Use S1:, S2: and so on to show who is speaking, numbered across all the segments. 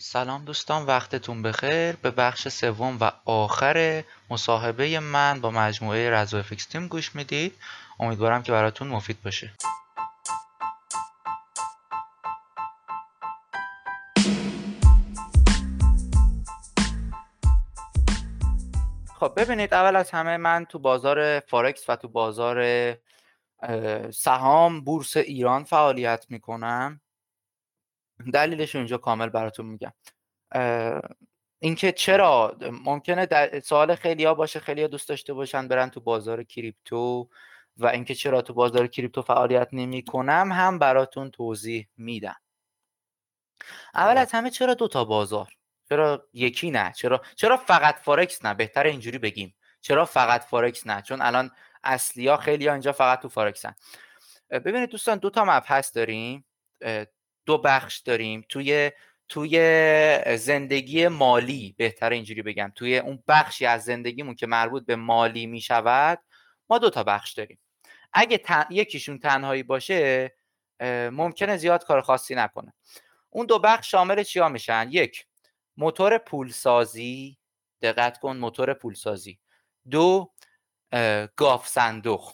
S1: سلام دوستان وقتتون بخیر. به بخش سوم و آخر مصاحبه من با مجموعه رزو افکس تیم گوش می‌دید. امیدوارم که براتون مفید باشه. خب ببینید اول از همه من تو بازار فارکس و تو بازار سهام بورس ایران فعالیت می‌کنم. دلیلش رو اینجا کامل براتون میگم. اینکه چرا ممکنه در سوال خیلی ها باشه خیلی ها دوست داشته باشن برن تو بازار کریپتو و اینکه چرا تو بازار کریپتو فعالیت نمی کنم هم براتون توضیح میدم. اول از همه چرا دو تا بازار؟ چرا یکی نه؟ چرا چرا فقط فارکس نه؟ بهتر اینجوری بگیم. چرا فقط فارکس نه؟ چون الان اصلی ها خیلی ها اینجا فقط تو فارکسن ببینید دوستان دو تا مبحث داریم. دو بخش داریم. توی توی زندگی مالی بهتر اینجوری بگم. توی اون بخشی از زندگیمون که مربوط به مالی می شود ما دو تا بخش داریم. اگه یکیشون تنهایی باشه ممکنه زیاد کار خاصی نکنه. اون دو بخش شامل چیا میشن؟ یک موتور پولسازی. دقت کن موتور پولسازی. دو گاف صندوق.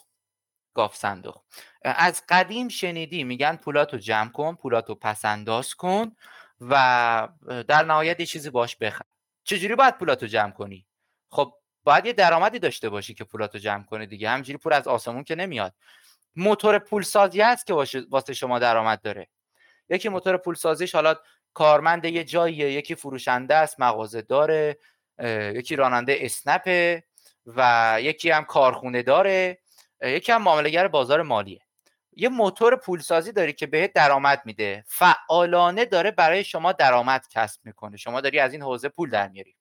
S1: گاف صندوق. از قدیم شنیدی میگن پولاتو جمع کن پولاتو پسنداز کن و در نهایت یه چیزی باش بخر. چجوری باید پولاتو جمع کنی؟ خب باید یه درآمدی داشته باشی که پولاتو جمع کنی دیگه همجوری پول از آسمون که نمیاد. موتور پولسازی هست که واسه شما درآمد داره. یکی موتور پولسازیش حالا کارمند یه جاییه یکی فروشنده است مغازه داره یکی راننده اسنپه و یکی هم کارخونه داره یکی هم معاملهگر بازار مالیه. یه موتور پولسازی داری که بهت درآمد میده. فعالانه داره برای شما درآمد کسب می‌کنه. شما داری از این حوزه پول در میاری.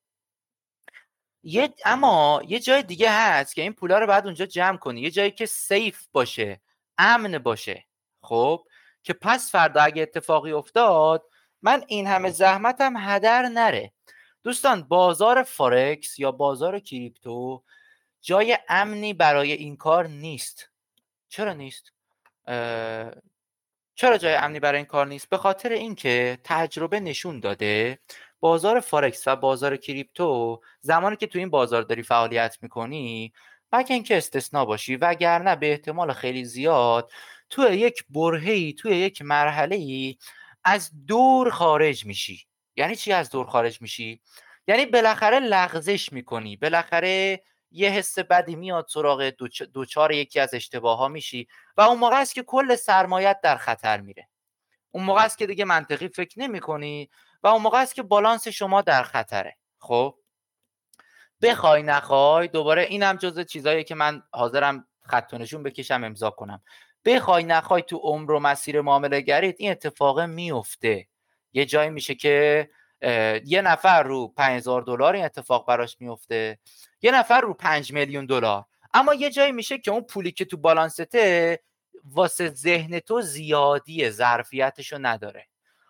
S1: یه اما یه جای دیگه هست که این پولا رو بعد اونجا جمع کنی. یه جایی که سیف باشه امن باشه. خب؟ که پس فردا اگه اتفاقی افتاد من این همه زحمتم هدر نره. دوستان بازار فارکس یا بازار کریپتو جای امنی برای این کار نیست. چرا نیست؟ چرا جای امنی برای این کار نیست؟ به خاطر اینکه تجربه نشون داده بازار فارکس و بازار کریپتو زمانی که تو این بازار داری فعالیت می‌کنی مگه اینکه استثنا باشی وگرنه به احتمال خیلی زیاد تو یک برهی توی یک مرحله ای از دور خارج میشی. یعنی چی از دور خارج میشی؟ یعنی بالاخره لغزش می‌کنی بالاخره یه حس بدی میاد سراغ دوچار یکی از اشتباه ها میشی و اون موقع است که کل سرمایت در خطر میره. اون موقع است که دیگه منطقی فکر نمی کنی و اون موقع است که بالانس شما در خطره. خب؟ بخوای نخوای دوباره اینم جز چیزایی که من حاضرم خط نشون بکشم امضا کنم. بخوای نخوای تو عمر و مسیر معامله گرید این اتفاق میفته یه جایی میشه که یه نفر رو 5000 دلار این اتفاق براش میفته یه نفر رو 5 میلیون دلار. اما یه جایی میشه که اون پولی که تو بالانسته واسه ذهن تو زیادی ظرفیتشو نداره.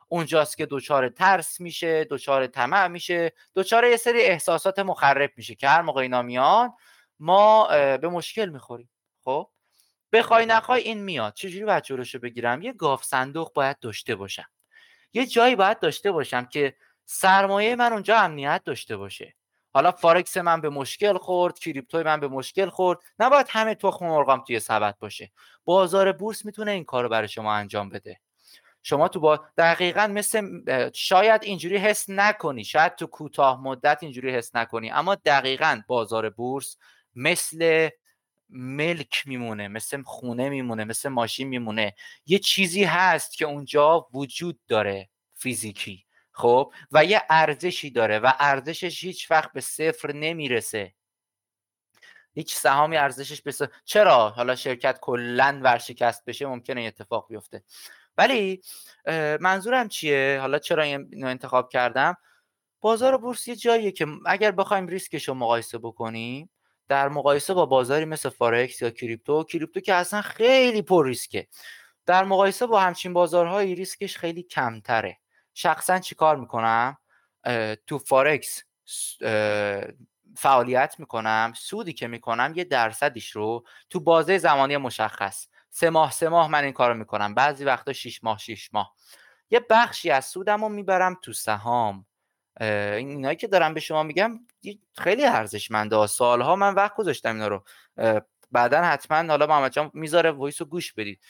S1: اونجاست که دچار ترس میشه دچار طمع میشه دچار یه سری احساسات مخرب میشه که هر موقع اینا میان ما به مشکل می‌خوریم. خب؟ بخوای نخوای این میاد. چجوری باید جلوشو بگیرم؟ یه گاف صندوق باید داشته باشم. یه جایی باید داشته باشم که سرمایه من اونجا امنیت داشته باشه. حالا فارکس من به مشکل خورد کریپتوی من به مشکل خورد. نباید همه تخم مرغام توی سبد باشه. بازار بورس می‌تونه این کارو برای شما انجام بده. شما تو با دقیقا مثل شاید اینجوری حس نکنی. شاید تو کوتاه مدت اینجوری حس نکنی. اما دقیقا بازار بورس مثل ملک میمونه مثل خونه میمونه مثل ماشین میمونه. یه چیزی هست که اونجا وجود داره فیزیکی. خب؟ و یه ارزشی داره و ارزشش هیچ وقت به صفر نمی‌رسه. هیچ سهامی ارزشش به چرا؟ حالا شرکت کلا ورشکست بشه ممکنه اتفاق بیفته. ولی منظورم چیه؟ حالا چرا اینو انتخاب کردم؟ بازار بورس یه جاییه که اگر بخوایم ریسکش رو مقایسه بکنیم در مقایسه با بازاری مثل فارکس یا کریپتو کریپتو که اصلا خیلی پر ریسکه. در مقایسه با همچین بازارهایی ریسکش خیلی کمتره. شخصا چیکار می‌کنم؟ تو فارکس فعالیت می‌کنم سودی که می‌کنم یه درصدیش رو تو بازه زمانی مشخص. سه ماه سه ماه من این کارو می‌کنم. بعضی وقتا 6 ماه 6 ماه. یه بخشی از سودم رو می‌برم تو سهام. اینایی که دارم به شما میگم خیلی ارزشمنده سالها من وقت گذاشتم اینا رو. بعدا حتما حالا محمد جان می‌ذاره وایس رو گوش بدید.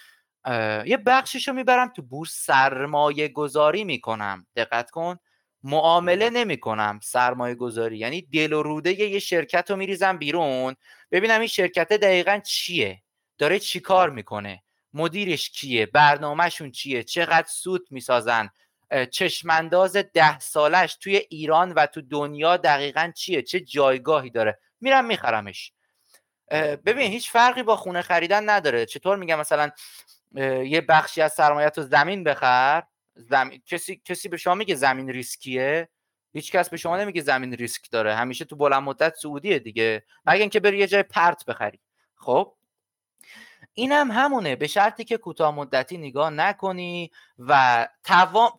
S1: یه بخشش رو می‌برم تو بورس سرمایه گذاری می‌کنم. دقت کن. معامله نمی کنم سرمایه گذاری یعنی دل و روده یه شرکت رو میریزم بیرون. ببینم این شرکت دقیقا چیه؟ داره چی کار می‌کنه؟ مدیرش کیه؟ برنامهشون چیه؟ چقدر سود می‌سازن؟ چشمانداز ده سالش توی ایران و تو دنیا دقیقا چیه؟ چه جایگاهی داره؟ میرم میخرمش. ببین هیچ فرقی با خونه خریدن نداره. چطور میگم؟ مثلا یه بخشی از سرمایت رو زمین بخر. زمین کسی کسی به شما میگه زمین ریسکیه؟ هیچ کس به شما نمیگه زمین ریسک داره. همیشه تو بلند مدت سعودیه دیگه. مگه اینکه بری یه جای پرت بخری. خب؟ اینم هم همونه. به شرطی که کوتاه مدتی نگاه نکنی و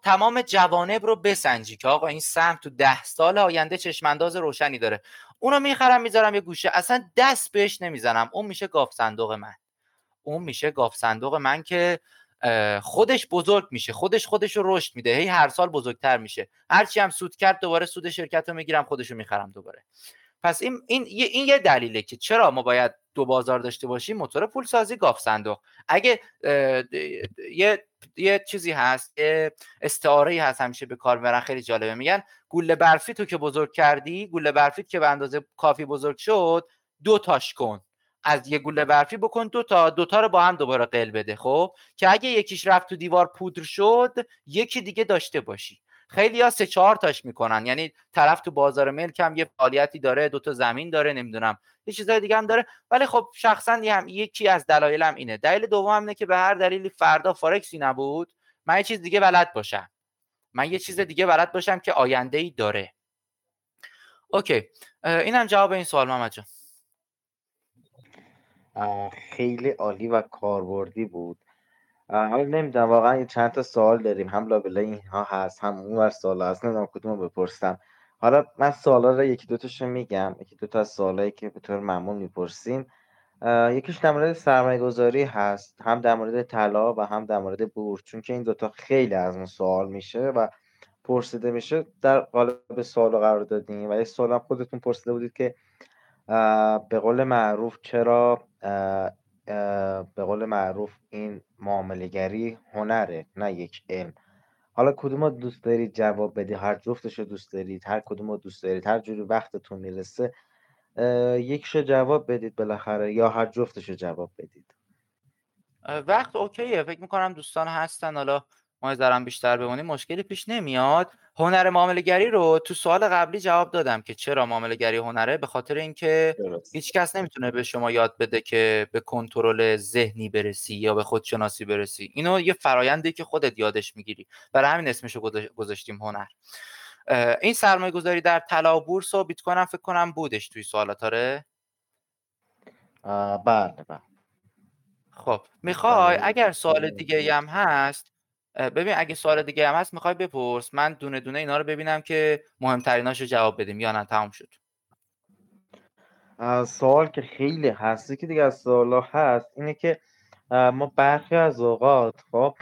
S1: تمام جوانب رو بسنجی که آقا این سهم تو ده سال آینده چشمانداز روشنی داره. اونو می‌خرم می‌ذارم یه گوشه. اصلا دست بهش نمی‌زنم. اون میشه گاف صندوق من. اون میشه گاف صندوق من که خودش بزرگ میشه خودش خودش رو رشد میده هی هر سال بزرگتر میشه. هرچی هم سود کرد دوباره سود شرکت رو می‌گیرم خودش رو می‌خرم دوباره. پس این, این, این یه دلیله که چرا ما باید دو بازار داشته باشیم؟ موتور پول سازی گاف صندوق. اگه یه یه چیزی هست استعاره هست همیشه به کار می‌برن خیلی جالبه. میگن گوله برفی تو که بزرگ کردی گوله برفی که به اندازه کافی بزرگ شد دو تاش کن. از یه گوله برفی بکن دو تا دو تا رو با هم دوباره قل بده خب؟ که اگه یکیش رفت تو دیوار پودر شد یکی دیگه داشته باشی. خیلی ها سه چهار تاش می‌کنن. یعنی طرف تو بازار ملک هم یه فعالیتی داره دو تا زمین داره نمی‌دونم یه چیزای دیگه هم داره. ولی خب شخصا هم یکی از دلایلم اینه. دلیل دوم اینه که به هر دلیلی فردا فارکسی نبود من یه چیز دیگه بلد باشم. من یه چیز دیگه بلد باشم که آینده ای داره. اوکی. اینم جواب این سوال محمد جان.
S2: خیلی عالی و کاربردی بود. حالا نمی‌دونم واقعا چند تا سوال داریم. هم لابلای اینها هست هم اون ور سوال هست. نمی‌دونم کدوم رو بپرسم. حالا من سوالا رو یکی دوتاشو میگم. یکی دوتا از سوالایی که به طور معمول می‌پرسیم. یکیش در مورد سرمایه گذاری هست. هم در مورد طلا و هم در مورد بورس. چون که این دوتا خیلی از اون سوال میشه و پرسیده میشه. در قالب سوال قرار دادیم. و یه سوال هم خودتون پرسیده بودید که به قول معروف چرا به قول معروف این معاملگری هنره نه یک علم. حالا کدوم دوست دارید جواب بدی هر جفتش رو دوست دارید هر کدوم رو دوست دارید هر جوری وقتتون می‌رسه یکشو جواب بدید بالاخره یا هر جفتش رو جواب بدید.
S1: وقت اوکیه. فکر می‌کنم دوستان هستن. حالا ما ذرم بیشتر بمونیم مشکلی پیش نمیاد. هنر معامله گری رو تو سوال قبلی جواب دادم که چرا معامله گری هنره؟ به خاطر اینکه هیچ کس نمی‌تونه به شما یاد بده که به کنترل ذهنی برسی یا به خودشناسی برسی. اینو یه فرایندی که خودت یادش می‌گیری. برای همین اسمشو گذاشتیم هنر. این سرمایه گذاری در طلا و بورس و بیت کوین فکر کنم بودش توی سوالات آره؟
S2: بله بله.
S1: خب می‌خوای؟ بله. اگر سوال دیگه هم هست ببین اگه سوال دیگه هم هست می‌خوای بپرس. من دونه دونه اینا رو ببینم که مهمتریناشو جواب بدیم یا نه. تمام شد.
S2: سوال که خیلی هستی که دیگه از سوالا هست اینه که ما برخی از اوقات خب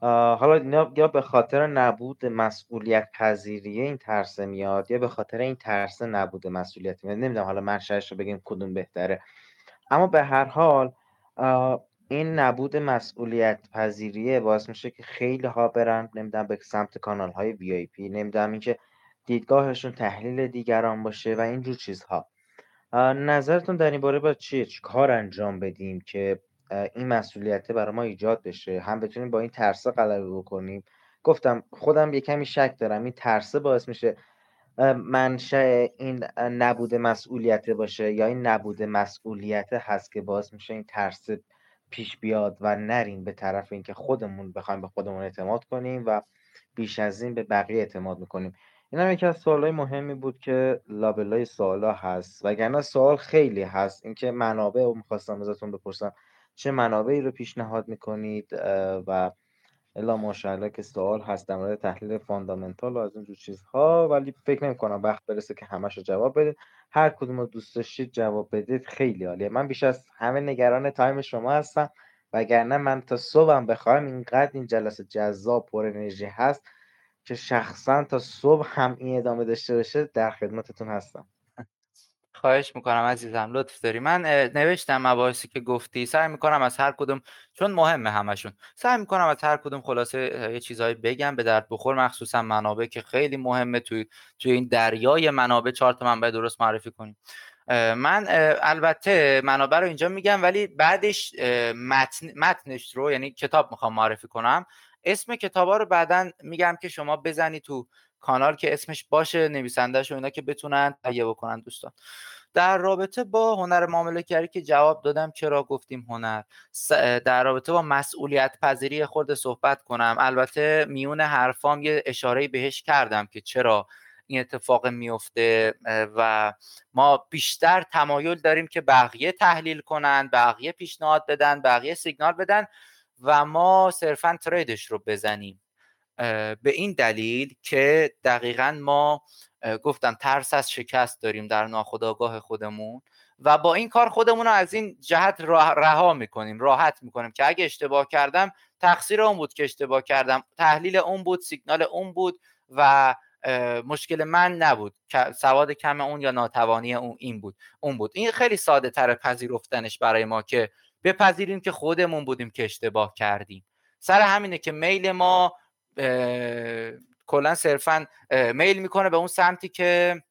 S2: حالا اینا یا به خاطر نبود مسئولیت پذیری این ترسه میاد یا به خاطر این ترسه نبود مسئولیت میاد. نمی‌دونم حالا منشأش رو بگیم کدوم بهتره. اما به هر حال این نبود مسئولیت پذیریه باعث میشه که خیلی ها برن نمی‌دونم به سمت کانال های وی آی پی نمی‌دونم اینکه دیدگاهشون تحلیل دیگران باشه و اینجور چیزها. نظرتون در این باره با چیه چی کار انجام بدیم که این مسئولیت برای ما ایجاد بشه؟ هم بتونیم با این ترسه غلبه بکنیم؟ گفتم خودم یه کمی شک دارم. این ترسه باعث میشه منشأ این نبود مسئولیت باشه یا این نبود مسئولیت هست که باعث میشه این ترسه پیش بیاد و نریم به طرف اینکه خودمون بخوایم به خودمون اعتماد کنیم و بیش از این به بقیه اعتماد می‌کنیم. این هم یکی از سوالای مهمی بود که لابلای سوالا هست وگرنه سوال خیلی هست. اینکه منابع رو می‌خواستم ازتون بپرسم. چه منابعی رو پیشنهاد می‌کنید؟ و الا ماشاءالله که سوال هست در مورد تحلیل فاندامنتال و از اینجور چیزها ولی فکر نمی کنم وقت برسه که همش رو جواب بدید. هر کدوم رو دوست داشتید جواب بدید خیلی عالیه. من بیش از همه نگران time شما هستم وگرنه من تا صبحم بخوایم اینقدر این جلسه جذاب پر انرژی هست که شخصا تا صبح هم این ادامه داشته باشه در خدمتتون هستم.
S1: خواهش می‌کنم عزیزم لطف داری. من نوشتم مباحثی که گفتی سعی می‌کنم از هر کدوم چون مهمه همشون سعی می‌کنم از هر کدوم خلاصه یه چیزهایی بگم به درد بخور. مخصوصا منابع که خیلی مهمه توی توی این دریای منابع. چهار تا منبع درست معرفی کنیم. من البته منابع رو اینجا میگم ولی بعدش متن متنش رو یعنی کتاب می‌خوام معرفی کنم. اسم کتابا رو بعدا میگم که شما بزنی تو کانال که اسمش باشه نویسندهش و اینا که بتونن تهیه بکنن دوستان. در رابطه با هنر معامله کردی که جواب دادم چرا گفتیم هنر؟ در رابطه با مسئولیت پذیری خورده صحبت کنم. البته میون حرفام یه اشاره بهش کردم که چرا این اتفاق میفته و ما بیشتر تمایل داریم که بقیه تحلیل کنن بقیه پیشنهاد بدن بقیه سیگنال بدن و ما صرفا تریدش رو بزنیم. به این دلیل که دقیقا ما گفتم ترس از شکست داریم در ناخودآگاه خودمون و با این کار خودمون رو از این جهت رها می‌کنیم راحت می‌کنیم که اگه اشتباه کردم تقصیر اون بود که اشتباه کردم تحلیل اون بود سیگنال اون بود و مشکل من نبود سواد کم اون یا ناتوانی اون این بود اون بود. این خیلی ساده تر پذیرفتنش برای ما که بپذیریم که خودمون بودیم که اشتباه کردیم. سر همینه که میل ما کلا صرفا میل می‌کنه به اون سمتی که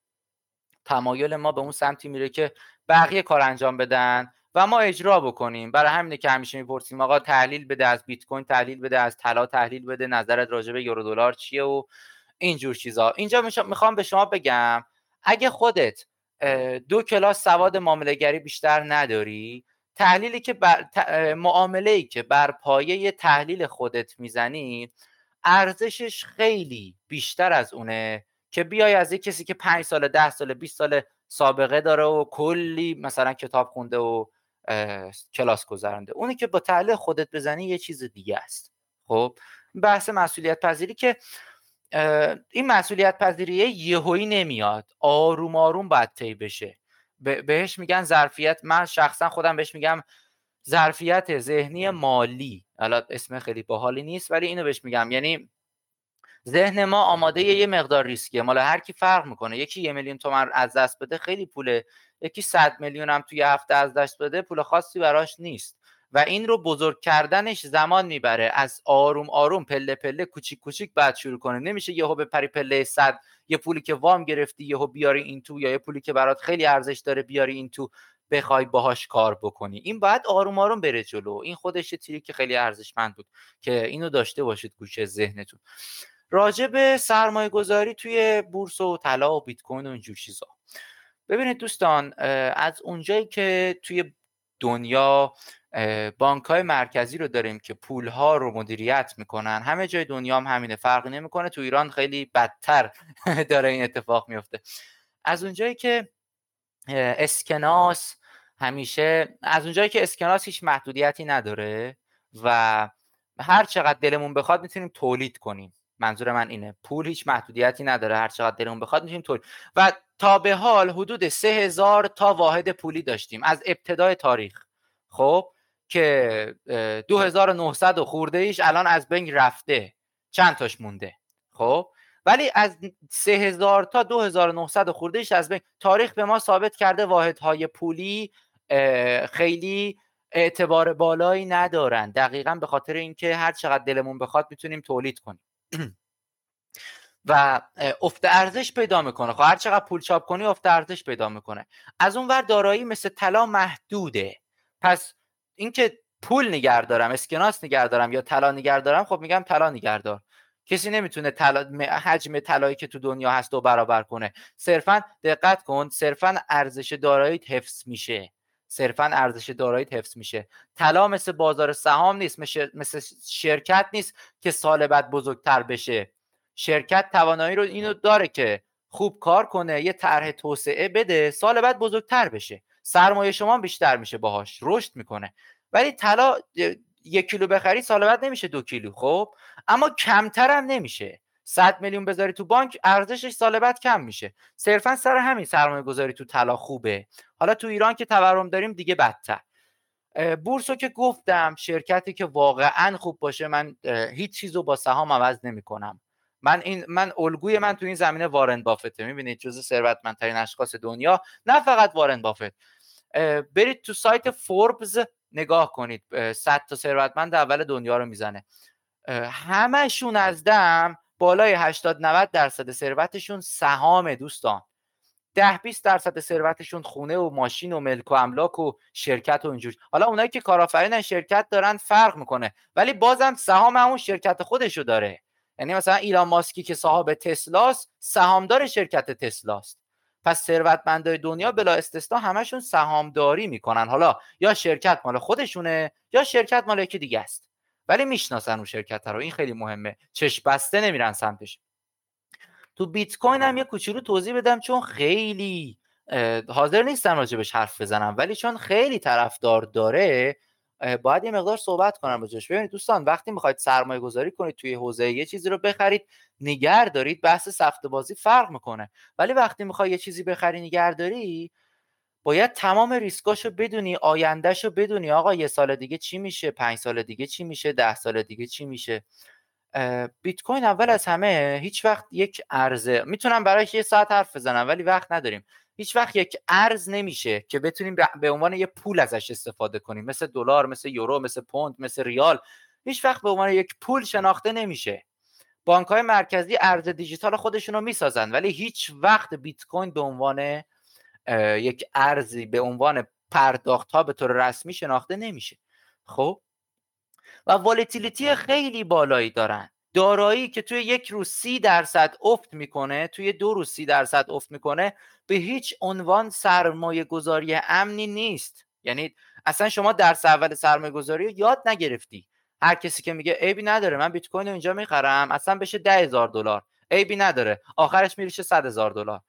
S1: تمایل ما به اون سمتی میره که بقیه کار انجام بدن و ما اجرا بکنیم. برای همینه که همیشه می‌پرسیم آقا تحلیل بده از بیت کوین تحلیل بده از طلا تحلیل بده نظرت راجع به یورو دلار چیه و اینجور چیزا. اینجا می‌خوام به شما بگم اگه خودت دو کلاس سواد معامله بیشتر نداری تحلیلی که بر معامله ای که بر پایه تحلیل خودت می‌زنی ارزشش خیلی بیشتر از اونه که بیای از یک کسی که 5 سال 10 سال 20 سال سابقه داره و کلی مثلا کتاب خونده و کلاس گذرنده اونی که با تحلیل خودت بزنی یه چیز دیگه است. خب بحث مسئولیت پذیری که این مسئولیت پذیری یهویی نمیاد. آروم آروم باید طی بشه. بهش میگن ظرفیت. من شخصا خودم بهش میگم ظرفیت ذهنی مالی. حالا اسم خیلی باحالی نیست ولی اینو بهش میگم. یعنی ذهن ما آماده یه مقدار ریسکیه. مال هر کی فرق می‌کنه یکی یه میلیون تومن از دست بده خیلی پوله یکی صد میلیون هم توی هفته از دست بده پول خاصی براش نیست. و این رو بزرگ کردنش زمان می‌بره. از آروم آروم پله پله کوچیک کوچیک بعد شروع کنه. نمیشه یهو به پری پله صد یه پولی که وام گرفتی یهو بیاری این تو یا یه پولی که برات خیلی ارزش داره بیاری این تو. بخوای باهاش کار بکنی. این باید آروم آروم بره جلو. این خودش تیری که خیلی ارزشمند بود که اینو داشته باشید گوشه ذهنتون. راجع به سرمایه گذاری توی بورس و طلا و بیت کوین و اینجور چیزا. ببینید دوستان از اونجایی که توی دنیا بانک های مرکزی رو داریم که پول ها رو مدیریت می‌کنن همه جای دنیا هم همینه. فرقی نمی‌کنه تو ایران خیلی بدتر داره این اتفاق میفته از اونجایی که اسکناس همیشه از اونجایی که اسکناس هیچ محدودیتی نداره و هر چقدر دلمون بخواد می‌تونیم تولید کنیم. منظور من اینه. پول هیچ محدودیتی نداره. هر چقدر دلمون بخواد می‌تونیم تولید. و تا به حال حدود سه هزار تا واحد پولی داشتیم. از ابتدای تاریخ. خب؟ که 2900 خورده ایش الان از بین رفته. چند تاش مونده؟ خب؟ ولی از 3000 تا 2900 خورده ایش از بین تاریخ به ما ثابت کرده واحدهای پولی خیلی اعتبار بالایی ندارن. دقیقا به خاطر اینکه هر چقدر دلمون بخواد می‌تونیم تولید کنیم. و افت ارزش پیدا می‌کنه. خب هر چقدر پول چاپ کنی افت ارزش پیدا می‌کنه. از اون ور دارایی مثل طلا محدوده. پس اینکه پول نگه دارم اسکناس نگه دارم یا طلا نگه دارم خب میگم طلا نگه دار کسی نمی‌تونه طلا حجم طلایی که تو دنیا هست و برابر کنه. صرفا دقت کن صرفا ارزش داراییت حفظ میشه. صرفا ارزش داراییت حفظ میشه. طلا مثل بازار سهام نیست مثل شرکت نیست که سال بعد بزرگتر بشه. شرکت توانایی رو اینو داره که خوب کار کنه یه طرح توسعه بده سال بعد بزرگتر بشه. سرمایه شما بیشتر میشه باهاش. رشد می‌کنه. ولی طلا یک کیلو بخری سال بعد نمیشه دو کیلو خب؟ اما کمتر هم نمیشه. 100 میلیون بذاری تو بانک ارزشش سال بعد کم میشه. صرفا سر همین سرمایه گذاری تو طلا خوبه. حالا تو ایران که تورم داریم دیگه بدتر. بورس رو که گفتم شرکتی که واقعا خوب باشه من هیچ چیز رو با سهام عوض نمی کنم من این من الگوی من تو این زمینه وارن بافته. می‌بینید جزء ثروتمندترین اشخاص دنیا نه فقط وارن بافت. برید تو سایت فوربز نگاه کنید 100 تا ثروتمند اول دنیا رو می‌زنه. همشون از دم بالای 80 90 درصد ثروتشون سهام دوستان. ده 20 درصد ثروتشون خونه و ماشین و ملک و املاک و شرکت و اینجور. حالا اونایی که کارآفرین شرکت دارن فرق می‌کنه. ولی بازم سهام همون شرکت خودشو داره. یعنی مثلا ایلان ماسکی که صاحب تسلاست سهامدار شرکت تسلاست. پس ثروتمندای دنیا بلا استثنا همشون سهامداری می‌کنن. حالا یا شرکت مال خودشونه یا شرکت مال یکی دیگه است. ولی می‌شناسن اون شرکت رو. این خیلی مهمه. چشم بسته نمیرن سمتش. تو بیت کوین هم یه کوچولو توضیح بدم چون خیلی حاضر نیستم راجبش حرف بزنم ولی چون خیلی طرفدار داره باید یه مقدار صحبت کنم بجاش ببینید دوستان وقتی می‌خواید سرمایه گذاری کنید توی حوزه یه چیزی رو بخرید نگر دارید بحث سخت بازی فرق می‌کنه. ولی وقتی می‌خوای یه چیزی بخری نگر داری باید تمام ریسکاشو بدونی آیندهشو بدونی. آقا یه سال دیگه چی میشه؟ پنج سال دیگه چی میشه؟ ده سال دیگه چی میشه؟ بیت کوین اول از همه هیچ وقت یک ارزه می‌تونم برای یه ساعت حرف بزنم ولی وقت نداریم. هیچ وقت یک ارز نمیشه که بتونیم به عنوان یه پول ازش استفاده کنیم. مثل دلار مثل یورو مثل پوند مثل ریال. هیچ وقت به عنوان یک پول شناخته نمیشه. بانک های مرکزی ارز دیجیتال خودشون رو می‌سازن ولی هیچ وقت بیت کوین به عنوان یک ارزی به عنوان پرداخت ها به طور رسمی شناخته نمیشه. خب؟ و والتیلیتی خیلی بالایی دارن. دارایی که توی یک روز سی درصد افت می‌کنه توی دو روز سی درصد افت می‌کنه به هیچ عنوان سرمایه گذاری امنی نیست. یعنی اصلا شما درس اول سرمایه گذاری رو یاد نگرفتی. هر کسی که میگه عیبی نداره من بیت کوین اینجا می‌خرم اصلا بشه ده هزار دلار. عیبی نداره. آخرش میریشه صد هزار دلار.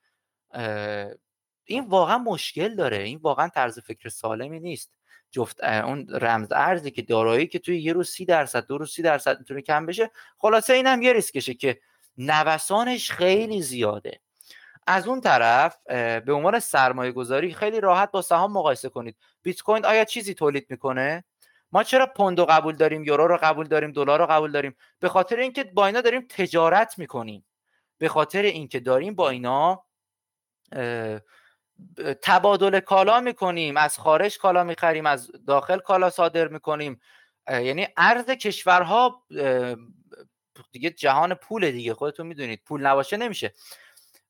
S1: این واقعا مشکل داره. این واقعا طرز فکر سالمی نیست. جفت اون رمز ارزی که دارایی که توی یه روز سی درصد دو روز سی درصد می‌تونه کم بشه خلاصه این هم یه ریسکشه که نوسانش خیلی زیاده. از اون طرف به عنوان سرمایه گذاری خیلی راحت با سهام مقایسه کنید. بیت کوین آیا چیزی تولید می‌کنه؟ ما چرا پوند قبول داریم یورو رو قبول داریم دلار رو قبول داریم؟ به خاطر اینکه با اینا داریم تجارت می‌کنیم. به خاطر اینکه داریم با اینا تبادل کالا می‌کنیم از خارج کالا می‌خریم از داخل کالا صادر می‌کنیم. یعنی ارز کشورها دیگه جهان پول دیگه خودتون می‌دونید پول نباشه نمیشه.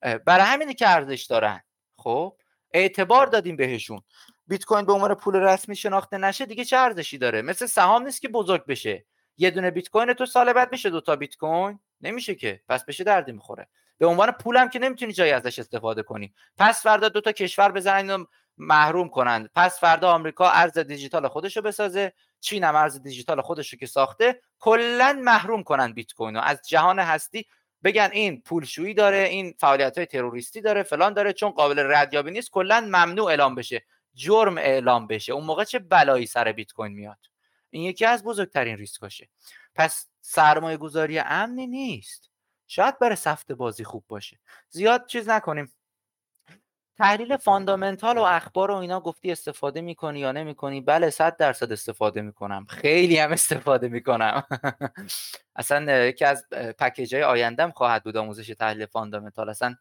S1: برای همینه که ارزش دارن. خب اعتبار دادیم بهشون. بیت کوین به عنوان پول رسمی شناخته نشه دیگه چه ارزشی داره؟ مثل سهام نیست که بزرگ بشه. یه دونه بیت کوین تو سال بعد میشه دو تا بیت کوین؟ نمیشه که. پس بشه دردی می‌خوره. به عنوان پولم که نمی‌تونی جایی ازش استفاده کنی. پس فردا دو تا کشور بزنن محروم کنند. پس فردا آمریکا ارز دیجیتال خودش رو بسازه چین هم ارز دیجیتال خودش رو که ساخته کلا محروم کنن بیت کوین رو. از جهان هستی بگن این پولشویی داره این فعالیت های تروریستی داره فلان داره چون قابل ردیابی نیست کلا ممنوع اعلام بشه. جرم اعلام بشه. اون موقع چه بلایی سر بیت کوین میاد؟ این یکی از بزرگترین ریسکاشه. پس سرمایه گذاری امنی نیست. شاید برای سفته بازی خوب باشه. زیاد چیز نکنیم. تحلیل فاندامنتال و اخبار و اینا گفتی استفاده می‌کنی یا نمی‌کنی؟ بله صد درصد استفاده می‌کنم. خیلی هم استفاده می‌کنم. اصلا یکی از package های آیندهم خواهد بود آموزش تحلیل فاندامنتال. اصلا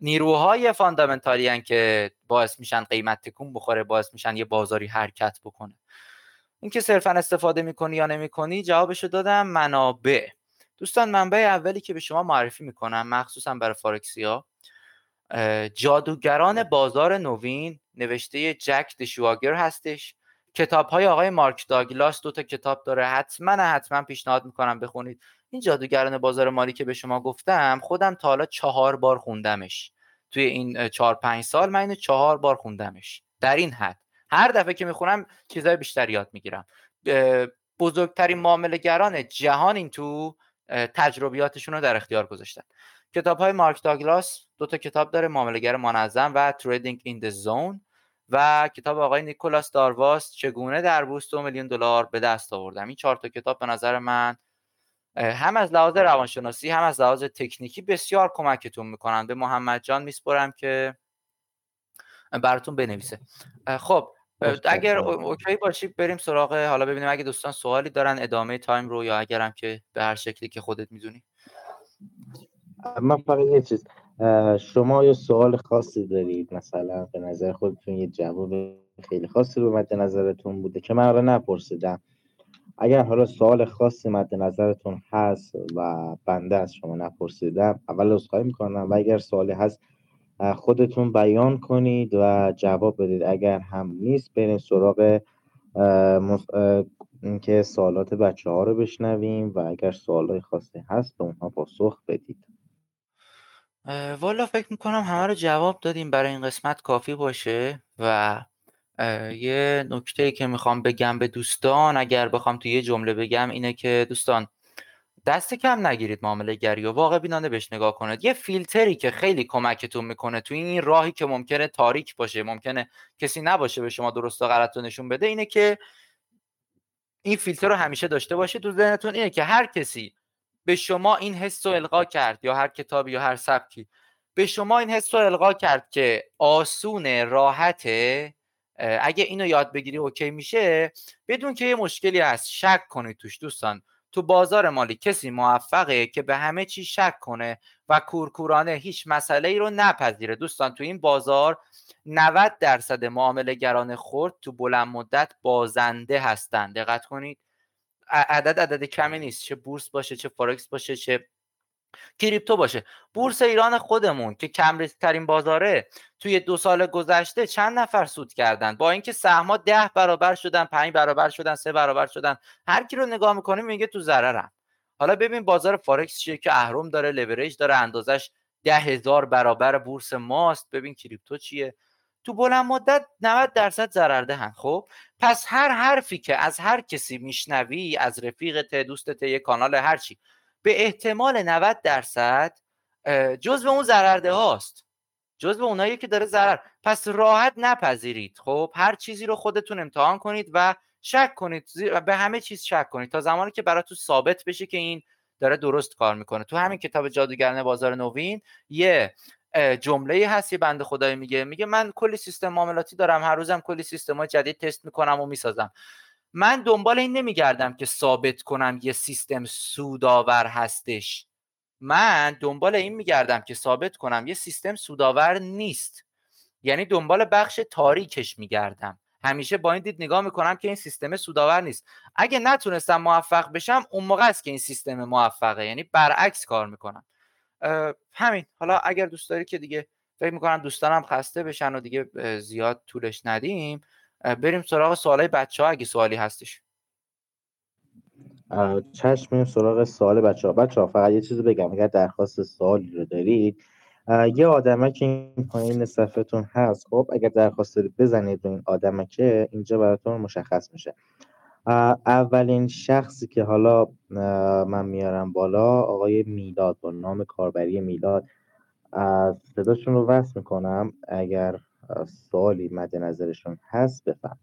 S1: نیروهای فاندامنتالی که باعث میشن قیمت تکون بخوره باعث میشن یه بازاری حرکت بکنه. اینکه صرفا استفاده می‌کنی یا نمی‌کنی جوابشو دادم منابع. دوستان منبع اولی که به شما معرفی می‌کنم مخصوصا برای فارکسیا جادوگران بازار نوین نوشته جک دشواگر هستش. کتاب های آقای مارک داگلاس دو تا کتاب داره. حتما حتما پیشنهاد می‌کنم بخونید. این جادوگران بازار مالی که به شما گفتم خودم تا حالا چهار بار خوندمش. توی این چهار پنج سال من اینو چهار بار خوندمش. در این حد. هر دفعه که می‌خونم چیزهای بیشتر یاد می‌گیرم. بزرگترین معاملهگران جهان این تو تجربیاتشون رو در اختیار گذاشتن. کتاب های مارک داگلاس دو تا کتاب داره معاملهگر منظم و تریدینگ این د زون و کتاب آقای نیکولاس دارواس چگونه در بورس دو میلیون دلار به دست آوردم. این چهار تا کتاب به نظر من هم از لحاظ روانشناسی هم از لحاظ تکنیکی بسیار کمکتون می‌کنن. به محمد جان میسپرم که براتون بنویسه. خب اگر okay باشی بریم سراغ حالا ببینیم اگه دوستان سوالی دارن ادامه time رو یا اگرم که به هر شکلی که خودت می‌دونی.
S2: من فقط یه چیز شما یه سوال خاصی دارید مثلا به نظر خودتون یه جواب خیلی خاصی رو مد نظرتون بوده که من رو نپرسیدم. اگر حالا سوال خاصی مد نظرتون هست و بنده از شما نپرسیدم اول عذرخواهی می‌کنم و اگر سوالی هست خودتون بیان کنید و جواب بدید. اگر هم نیست بریم سراغ اینکه سوالات بچه ها رو بشنویم و اگر سوالای خاصی هست به اونها پاسخ بدید.
S1: والا فکر می‌کنم همه رو جواب دادیم برای این قسمت. کافی باشه. و یه نکته که می‌خوام بگم به دوستان اگر بخوام تو یه جمله بگم اینه که دوستان دست کم نگیرید معامله گری و واقع بینانه بهش نگاه کنید. یه فیلتری که خیلی کمکتون می‌کنه تو این راهی که ممکنه تاریک باشه ممکنه کسی نباشه به شما درست و غلط نشون بده اینه که این فیلتر رو همیشه داشته باشید تو ذهنتون. اینه که هر کسی به شما این حس رو القا کرد یا هر کتابی یا هر سبکی به شما این حس رو القا کرد که آسون راحته اگه اینو یاد بگیری اوکی میشه. بدون که یه مشکلی هست شک کنید توش دوستان. تو بازار مالی کسی موفقه که به همه چی شک کنه و کورکورانه هیچ مسئله ای رو نپذیره؟ دوستان تو این بازار 90 درصد معامله گران خرد تو بلند مدت بازنده هستند دقت کنید. عدد عدد کمی نیست. چه بورس باشه چه فارکس باشه چه کریپتو باشه. بورس ایران خودمون که کم ترین بازاره توی دو سال گذشته چند نفر سود کردن؟ با اینکه سهم‌ها ده برابر شدن پنج برابر شدن سه برابر شدن هر کی رو نگاه می‌کنیم میگه تو ضررم. حالا ببین بازار فارکس چیه که اهرم داره لورج داره اندازش ده هزار برابر بورس ماست. ببین کریپتو چیه؟ تو بلند مدت 90 درصد ضرر دهن خب؟ پس هر حرفی که از هر کسی میشنوی از رفیقت دوستت یه کانال هرچی به احتمال 90 درصد جز به اون ضررده هاست. جز به اونایی که داره ضرر. پس راحت نپذیرید. خب هر چیزی رو خودتون امتحان کنید و شک کنید. به همه چیز شک کنید. تا زمانی که براتون ثابت بشه که این داره درست کار می‌کنه. تو همین کتاب جادوگران بازار نوین یه جمله هست. یه بنده خدایی میگه میگه من کلی سیستم معاملاتی دارم. هر روزم کلی سیستم های جدید تست می‌کنم و می‌سازم. من دنبال این نمیگردم که ثابت کنم یه سیستم سودآور هستش. من دنبال این میگردم که ثابت کنم یه سیستم سودآور نیست. یعنی دنبال بخش تاریکش میگردم. همیشه با این دید نگاه می‌کنم که این سیستم سودآور نیست. اگه نتونستم موفق بشم اون موقع است که این سیستم موفقه. یعنی برعکس کار می‌کنم. همین. حالا اگر دوست داری که دیگه فکر می‌کنم دوستانم خسته بشن و دیگه زیاد طولش ندیم بریم سراغ سوالای بچه ها اگه سوالی هستش.
S2: چشم میریم سراغ سوال بچه ها بچه ها فقط یه چیزی بگم. اگر درخواست سوالی رو دارید یه آدمه که این پایین صفحتون هست. خب اگر درخواست دارید بزنید این آدمه که اینجا براتون مشخص میشه. اولین شخصی که حالا من میارم بالا آقای میلاد با نام کاربری میلاد. صداشون رو وصل می‌کنم. اگر سوالی مد نظرشون هست بفهم.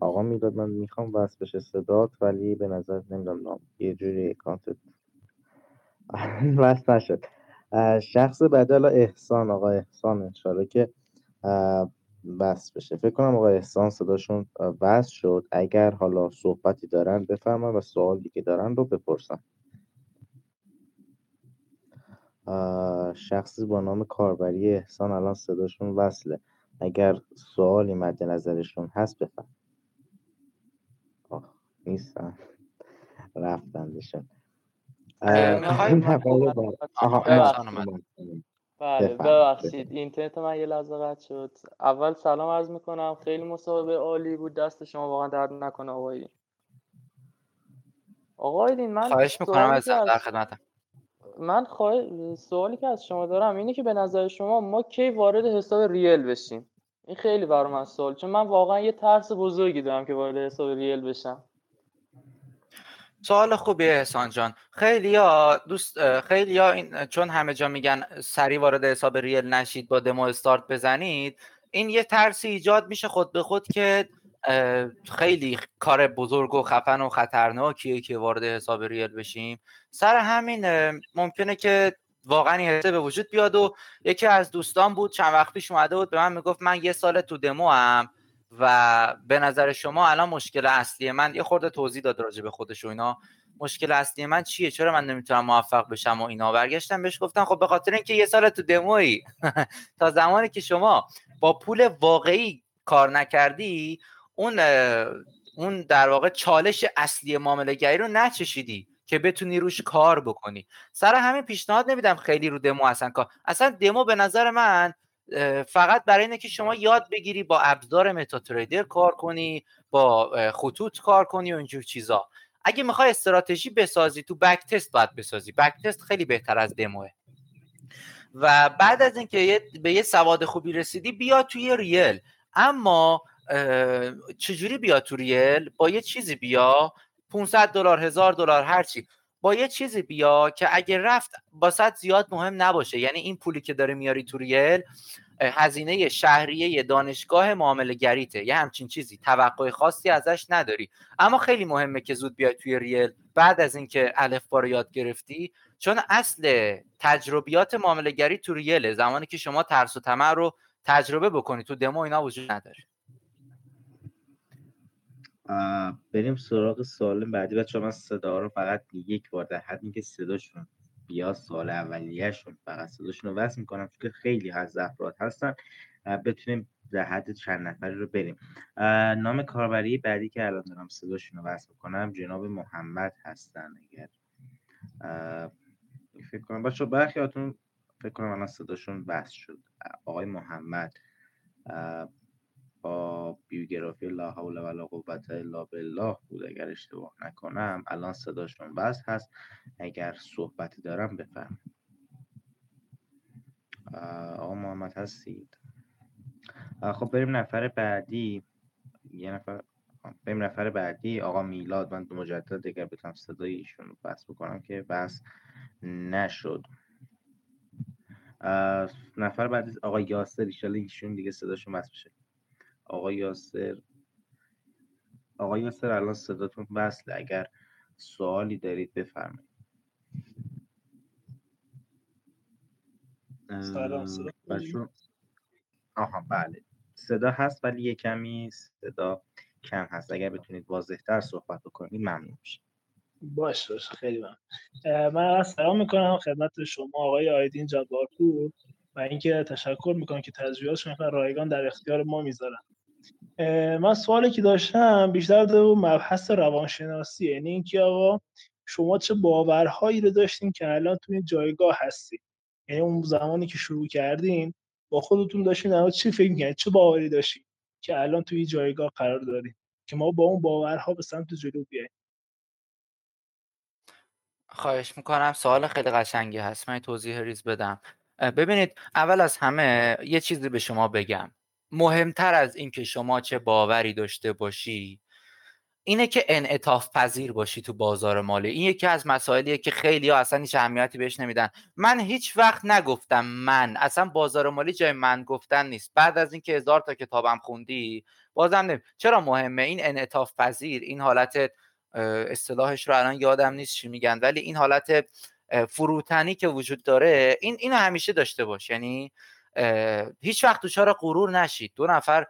S2: آقا می‌داد من می‌خوام وصل بشه صدات ولی به نظر نمی‌دونم یه جوری اکانت وصل نشد. شخص بدل احسان آقا احسان انشالله که وصل بشه. فکر کنم آقا احسان صداشون وصل شد. اگر حالا صحبتی دارن بفرمایید و سوالی که دارن رو بپرسن. شخصی با نام کاربری احسان الان صداشون وصله. اگر سوالی مد نظرشون هست بفرم نیستن رفتن بشن
S3: بله ببخشید. اینترنت من یه لحظه قطع شد. اول سلام عرض می‌کنم. خیلی مسابقه عالی بود. دست شما واقعا درد نکنه آقایدین آقایدین من
S1: خواهش می‌کنم از در خدمتم
S3: من خواه... سوالی که از شما دارم اینه که به نظر شما ما کی وارد حساب ریل بشیم؟ این خیلی برای من سوال چون من واقعا یه ترس بزرگی دارم که وارد حساب ریل بشم.
S1: سوال خوبیه احسان جان. خیلی ها دوست خیلی ها این چون همه جا میگن سری وارد حساب ریل نشید با دمو استارت بزنید این یه ترسی ایجاد میشه خود به خود که خیلی کار بزرگ و خفن و خطرناکیه که وارد حساب ریل بشیم. سر همین ممکنه که واقعا این حسه به وجود بیاد و یکی از دوستان بود چند وقت پیش اومده بود به من می‌گفت من یه سال تو دمو هم و به نظر شما الان مشکل اصلی من یه خورده توضیح داد راجع به خودش و اینا. مشکل اصلی من چیه؟ چرا من نمی‌تونم موفق بشم و اینا؟ برگشتم بهش گفتم خب به خاطر اینکه یه سال تو دمویی. تا زمانی که شما با پول واقعی کار نکردی اون اون در واقع چالش اصلی معامله گری رو نچشیدی که بتونی روش کار بکنی. سر همین پیشنهاد نمیدم خیلی رو دمو اصلا کار اصلا دمو به نظر من فقط برای اینه که شما یاد بگیری با ابزار متاتریدر کار کنی با خطوط کار کنی و اینجور چیزا. اگه می‌خوای استراتژی بسازی تو بک تست باید بسازی. بک تست خیلی بهتر از دموه. و بعد از اینکه به یه سواد خوبی رسیدی بیا توی ریل. اما چجوری بیا تو ریل؟ با یه چیزی بیا. 500 دلار هزار دلار هرچی با یه چیزی بیا که اگه رفت باست زیاد مهم نباشه. یعنی این پولی که داره میاری تو ریل هزینه شهریه دانشگاه معامله گریته. یه همچین چیزی. توقع خاصی ازش نداری. اما خیلی مهمه که زود بیای توی ریل. بعد از اینکه الف رو یاد گرفتی چون اصل تجربیات معامله گری تو ریله. زمانی که شما ترس و طمع رو تجربه بکنی تو دمو اینا وجود نداره.
S2: بریم سراغ سوال بعدی. بچه من صدا رو فقط یک بار در حد اینکه صداشون بیا سال اولیهشون فقط صداشون رو وصل می‌کنم چون خیلی از افراد هستن. بتونیم در حد چند نفری رو بریم. نام کاربری بعدی که الان دارم صداشون رو وصل کنم جناب محمد هستن اگر. فکر کنم. بچه برخیاتون فکر کنم الان صداشون وصل شد. آقای محمد. با بیوگرافی لا حول ولا قوت الا بالله بود. اگر اشتباه نکنم الان صداشون بس هست. اگر صحبتی دارم بفهم آقا محمد هستید. خب بریم نفر بعدی. یه نفر بریم نفر بعدی. آقا میلاد من مجدد دیگر بتونم صدای ایشون رو بس بکنم که بس نشد. نفر بعدی آقا یاسر ایشالا ایشون دیگه صداشون بس بشه آقای یاسر. آقای یاسر الان صداتون وصله اگر سوالی دارید بفرمایید.
S4: سلام
S2: آها بله. صدا هست ولی یه کمی صدا کم هست. اگر بتونید واضحتر صحبت بکنید ممنون میشه
S4: باش باش. خیلی ممنون. من سلام می‌کنم خدمت شما آقای آیدین جبارپور و اینکه تشکر می‌کنم که تجربیاتشون رایگان در اختیار ما می‌ذارن. من سوالی که داشتم بیشتر در مبحث روانشناسی یعنی اینکه آقا شما چه باورهایی رو داشتین که الان توی جایگاه هستی؟ یعنی اون زمانی که شروع کردین با خودتون داشتین الان چی فکر می‌کنید چه باوری داشتین که الان توی جایگاه قرار دارین که ما با اون باورها به سمت جلو بیاییم؟
S1: خواهش می‌کنم. سوال خیلی قشنگی هست. من توضیح ریز بدم. ببینید اول از همه یه چیزی به شما بگم. مهمتر از اینکه شما چه باوری داشته باشی اینه که انعطاف پذیر باشی تو بازار مالی. این یکی از مسائلیه که خیلی ها اصلا هیچ اهمیتی بهش نمیدن. من هیچ وقت نگفتم من. اصلا بازار مالی جای من گفتن نیست. بعد از اینکه هزار تا کتابم خوندی بازم نمی چرا مهمه؟ این انعطاف پذیر این حالت اصطلاحش رو الان یادم نیست چی میگن ولی این حالت فروتنی که وجود داره این اینو همیشه داشته باش. یعنی هیچ وقت دچار غرور نشید. دو نفر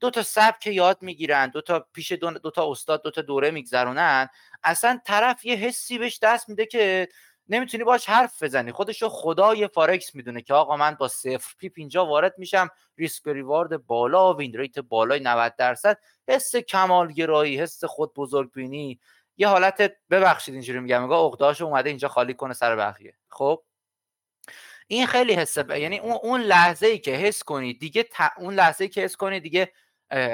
S1: دو تا سبک یاد می‌گیرن دو تا پیش دو, دو تا استاد دو تا دوره میگذرونن اصلا طرف یه حسی بهش دست میده که نمی‌تونی باش حرف بزنی. خودشو خدای فارکس می‌دونه که آقا من با صفر pip اینجا وارد میشم risk reward بالا win rate بالای 90 درصد. حس کمالگرایی حس خود بزرگبینی یه حالت ببخشید اینجوری میگم میگه عقده‌اشو اومده اینجا خالی کنه سر بقیه. خب؟ این خیلی حسه یعنی اون اون لحظه ای که حس کنی دیگه اون لحظه ای که حس کنی دیگه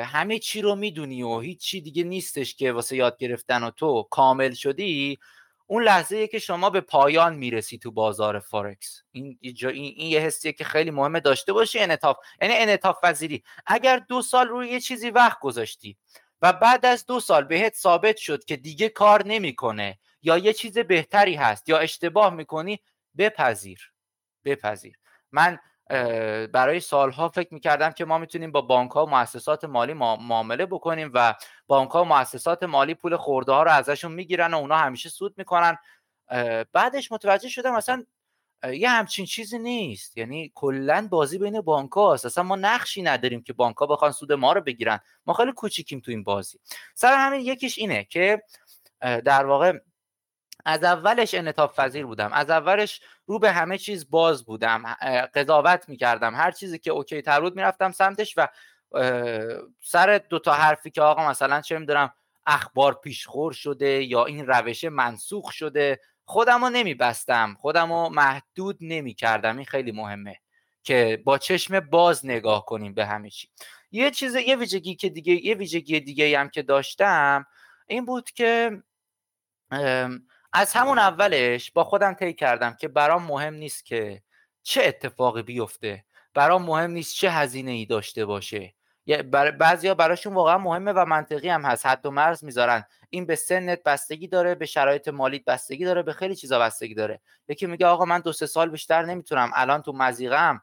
S1: همه چی رو می‌دونی و هیچ چی دیگه نیستش که واسه یاد گرفتن و تو کامل شدی اون لحظه ای که شما به پایان می‌رسی تو بازار فارکس این این, این یه حسیه که خیلی مهمه داشته باشی انعطاف یعنی انعطاف پذیری. اگر دو سال روی یه چیزی وقت گذاشتی و بعد از دو سال بهت ثابت شد که دیگه کار نمی‌کنه یا یه چیز بهتری هست یا اشتباه می‌کنی بپذیر. بپذیر. من برای سالها فکر می‌کردم که ما می‌تونیم با بانک ها و مؤسسات مالی معامله بکنیم و بانک ها و مؤسسات مالی پول خورده ها رو ازشون می‌گیرن و اونا همیشه سود می‌کنن. بعدش متوجه شدم اصلا یه همچین چیزی نیست. یعنی کلا بازی بین بانک هاست اصلا ما نقشی نداریم که بانک ها بخوان سود ما رو بگیرن. ما خیلی کوچیکیم تو این بازی. سر همین یکیش اینه که در واقع از اولش انطاف پذیر بودم. از اولش رو به همه چیز باز بودم. قضاوت می‌کردم. هر چیزی که اوکی تر بود می‌رفتم سمتش و سر دوتا حرفی که آقا مثلا چه می‌دونم اخبار پیشخور شده یا این روش منسوخ شده خودم رو نمیبستم. خودم رو محدود نمی‌کردم. این خیلی مهمه که با چشم باز نگاه کنیم به همه چی. یه چیز یه ویژگی که دیگه یه ویژگی دیگه هم که داشتم این بود که از همون اولش با خودم طی کردم که برام مهم نیست که چه اتفاقی بیفته. برام مهم نیست چه هزینه ای داشته باشه. بر بعضیا براشون واقعا مهمه و منطقی هم هست. حد و مرز می‌ذارن. این به سنت بستگی داره به شرایط مالیت بستگی داره به خیلی چیزا بستگی داره. یکی میگه آقا من دو سه سال بیشتر نمی‌تونم. الان تو مزیقم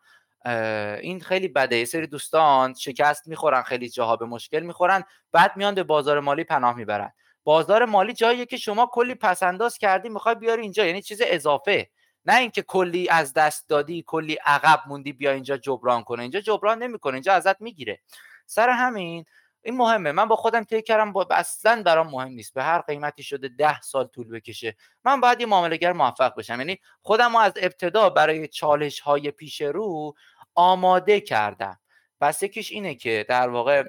S1: این خیلی بده. یه سری دوستان شکست می‌خورن خیلی جاها به مشکل می‌خورن. بعد میان به بازار مالی پناه می‌برن. بازار مالی جاییه که شما کلی پسنداز کردی می‌خوای بیاری اینجا. یعنی چیز اضافه. نه اینکه کلی از دست دادی کلی عقب موندی بیا اینجا جبران کنه. اینجا جبران نمی‌کنه اینجا ازت می‌گیره. سر همین این مهمه. من با خودم طی کردم با اصلا برام مهم نیست. به هر قیمتی شده ده سال طول بکشه. من باید یه معاملهگر موفق بشم. یعنی خودم رو از ابتدا برای چالش های پیش رو آماده کردم. پس یکیش اینه که در واقع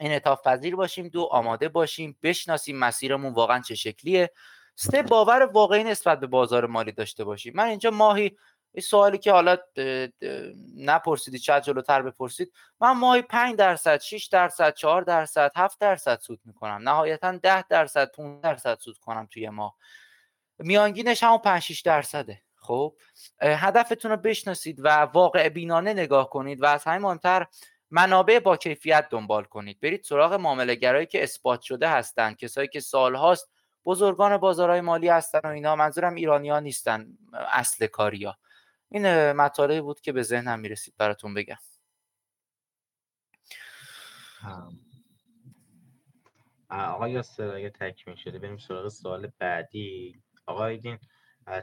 S1: انعطاف پذیر باشیم دو آماده باشیم بشناسیم مسیرمون واقعا چه شکلیه. سه باور واقعی نسبت به بازار مالی داشته باشیم. من اینجا ماهی این سوالی که حالا نپرسیدی چند جلوتر بپرسید من ماهی 5 درصد 6 درصد 4 درصد 7 درصد سود می‌کنم. نهایتا 10 درصد 15 درصد سود کنم توی ماه. میانگینش هم 5 6 درصده. خب؟ هدفتون رو بشناسید و واقع بینانه نگاه کنید و از همین مهمتر منابع با کیفیت دنبال کنید. برید سراغ معامله که اثبات شده هستند کسایی که سالهاست بزرگان بازارهای مالی هستن و اینا. منظورم ایرانی ها نیستن اصل کاریا این مطالبی بود که به ذهنم می‌رسید براتون بگم.
S2: آقا یاسر اگه تکمیل شده بریم سراغ سوال بعدی. آقا ایدین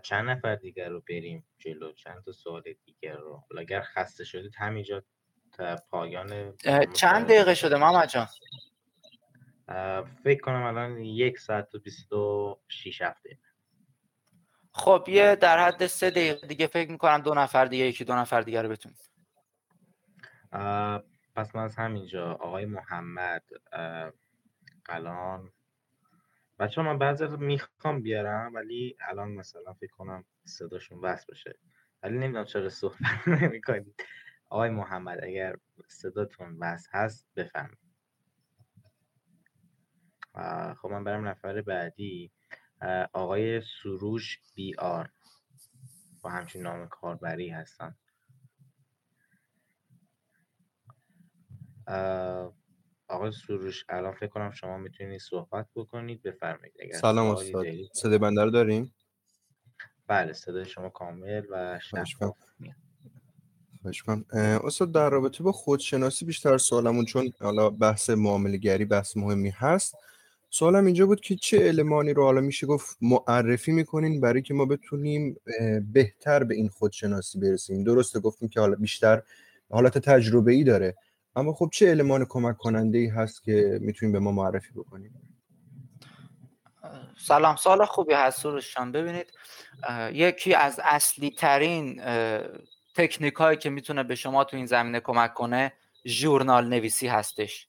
S2: چند نفر دیگر رو بریم جلو؟ چند تا سوال دیگر رو؟ اگر خسته شدید همینجا پایان
S1: چند دقیقه شده ماما جان؟
S2: فکر کنم الان یک ساعت و بیست و شیش هفته.
S1: خب یه در حد سه دقیقه دیگه فکر می‌کنم دو نفر دیگه یکی دو نفر دیگه رو بتونیم.
S2: پس من از همینجا آقای محمد الان. بچه من بعضی رو می‌خوام بیارم ولی الان مثلا فکر کنم صداشون بس بشه. ولی نمی‌دونم چرا صحبت نمی‌کنید. آقای محمد اگر صداتون بس هست بفهمید خب من برم نفر بعدی. آقای سروش بی آر با همچین نام کاربری هستن. آقای سروش الان فکر کنم شما می‌تونید صحبت بکنید. بفرمایید.
S5: سلام استاد. صدای بنده رو داریم؟
S2: بله صدای شما کامل و شفاف
S5: استاد در رابطه با خودشناسی بیشتر سوالمون چون حالا بحث معامله گری بحث مهمی هست. سوالم اینجا بود که چه المانی رو حالا میشه گفت معرفی می‌کنین برای که ما بتونیم بهتر به این خودشناسی برسیم؟ درسته گفتیم که حالا بیشتر حالت تجربه ای داره اما خب چه المان کمک کننده ای هست که می‌تونیم به ما معرفی بکنیم؟
S1: سلام سال خوبی هست ببینید یکی از اصلی ترین تکنیک هایی که می‌تونه به شما تو این زمینه کمک کنه ژورنال نویسی هستش.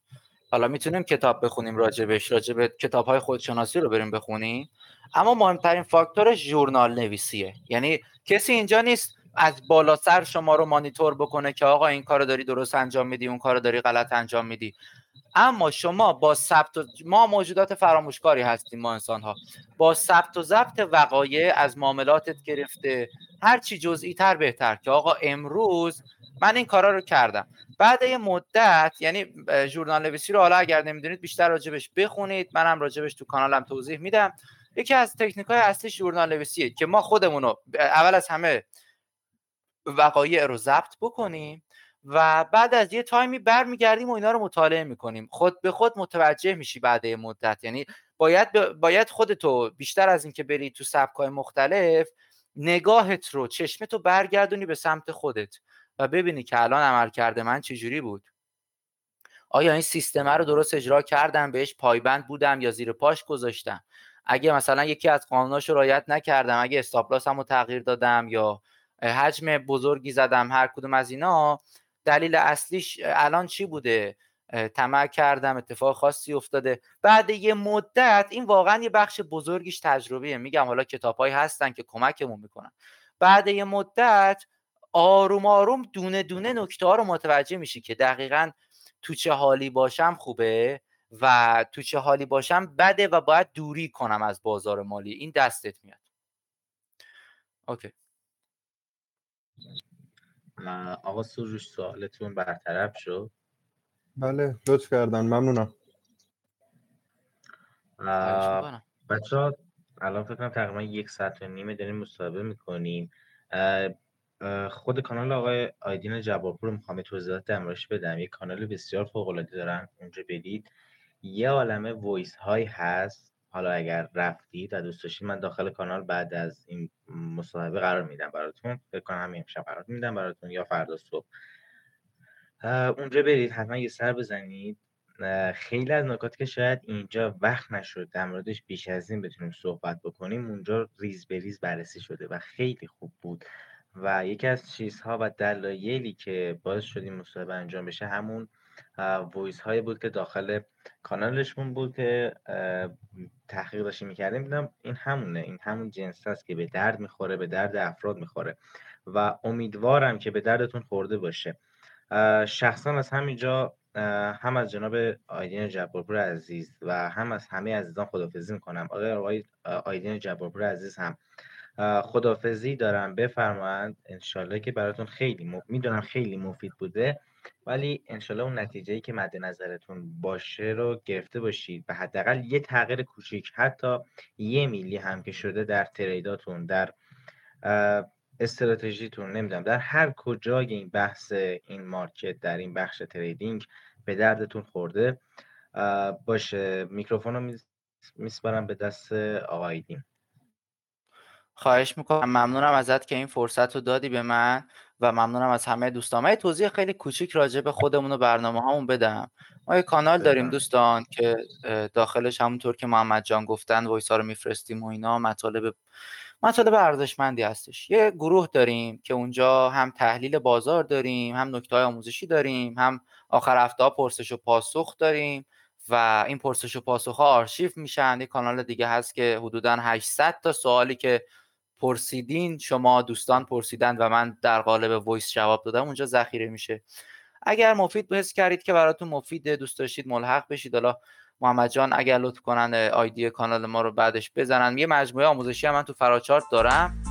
S1: حالا می‌تونیم کتاب بخونیم راجبش. راجب کتاب های خودشناسی رو بریم بخونیم. اما مهمترین فاکتور ژورنال نویسیه. یعنی کسی اینجا نیست از بالا سر شما رو مانیتور بکنه که آقا این کارو داری درست انجام میدی اون کارو داری غلط انجام میدی. اما شما با ثبت ما موجودات فراموشکاری هستیم ما انسان ها با ثبت و ضبط وقایع از معاملاتت گرفته هر چی جزئی تر بهتر که آقا امروز من این کارا رو کردم. بعد یه مدت یعنی ژورنال نویسی رو حالا اگر نمی‌دونید بیشتر راجبش بخونید. منم راجبش تو کانالم توضیح میدم. یکی از تکنیک های اصلی ژورنال نویسیه که ما خودمون اول از همه وقایع رو ضبط بکنیم و بعد از یه تایمی برمیگردیم و اینا رو مطالعه می‌کنیم. خود به خود متوجه میشی بعد یه مدت. یعنی باید باید خودتو بیشتر از اینکه بری تو سبکای مختلف نگاهت رو چشمتو برگردونی به سمت خودت و ببینی که الان عمل کرده من چجوری بود. آیا این سیستم رو درست اجرا کردم بهش پایبند بودم یا زیر پاش گذاشتم؟ اگه مثلا یکی از قانوناش رو رعایت نکردم اگه استاپلاسم رو تغییر دادم یا حجم بزرگی زدم هر کدوم از اینا دلیل اصلیش الان چی بوده؟ طمع کردم اتفاق خاصی افتاده. بعد یه مدت این واقعا یه بخش بزرگیش تجربیه. میگم حالا کتابهایی هستن که کمکمون می‌کنن. بعد یه مدت آروم آروم دونه دونه نکته ها رو متوجه میشی که دقیقا تو چه حالی باشم خوبه و تو چه حالی باشم بده و باید دوری کنم از بازار مالی. این دستت میاد. OK.
S2: آقا سروش سوالتون برطرف شد؟
S5: بله لطف کردن ممنونم.
S2: بچه ها الان فکر کنم تقریبا یک ساعت و نیمه داریم مصاحبه می‌کنیم. خود کانال آقای آیدین جبارپور رو می‌خوام توضیحات دمرش بدم. یک کانال بسیار فوق العاده دارن اونجا برید یه عالمه voice های هست. حالا اگر رفتید و دوست داشتید من داخل کانال بعد از این مصاحبه قرار میدم براتون. فکر کنم همین امشب قرار میدم براتون یا فردا صبح. اونجا برید حتما یه سر بزنید. خیلی از نکاتی که شاید اینجا وقت نشد در موردش بیش از این بتونیم صحبت بکنیم اونجا ریز به ریز بررسی شده و خیلی خوب بود. و یکی از چیزها و دلایلی که باعث شد این مصاحبه انجام بشه همون voice هایی بود که داخل کانالشون بود که تحقیق داشتیم می‌کردیم. دیدم این همونه. این همون جنس هست که به درد می‌خوره به درد افراد می‌خوره. و امیدوارم که به دردتون خورده باشه. شخصا از همینجا هم از جناب آیدین جبارپور عزیز و هم از همه عزیزان خدافزی می‌کنم. آقای آیدین جبارپور عزیز هم. خدافزی دارم. بفرمایند انشالله که براتون خیلی می‌دونم خیلی مفید بوده. ولی انشالله اون نتیجه که مد نظرتون باشه رو گرفته باشید و حداقل یه تغییر کوچیک حتی یه میلی هم که شده در تریداتون در استراتژیتون نمی‌دونم در هر کجای این بحث این مارکت در این بخش تریدینگ به دردتون خورده باشه. میکروفون رو میسپارم به دست آقایدین
S1: خواهش می‌کنم. ممنونم ازت که این فرصت رو دادی به من. و ممنونم از همه دوستان. من توضیح خیلی کوچیک راجع به خودمون و برنامه هامون بدم. ما یه کانال داریم دوستان که داخلش همونطور که محمد جان گفتن voice ها رو میفرستیم و اینا. مطالب مطالب ارزشمندی هستش. یه گروه داریم که اونجا هم تحلیل بازار داریم هم نکته های آموزشی داریم هم آخر هفته ها پرسش و پاسخ داریم و این پرسش و پاسخ ها آرشیو میشن. یه کانال دیگه هست که حدودا 800 تا سوالی که پرسیدین شما دوستان پرسیدن و من در قالب voice جواب دادم اونجا ذخیره میشه. اگر مفید حس کردید که براتون مفید دوست داشتید ملحق بشید. حالا محمد جان اگر لطف کنن آیدی کانال ما رو بعدش بزنن. یه مجموعه آموزشی هم من تو فراچارت دارم.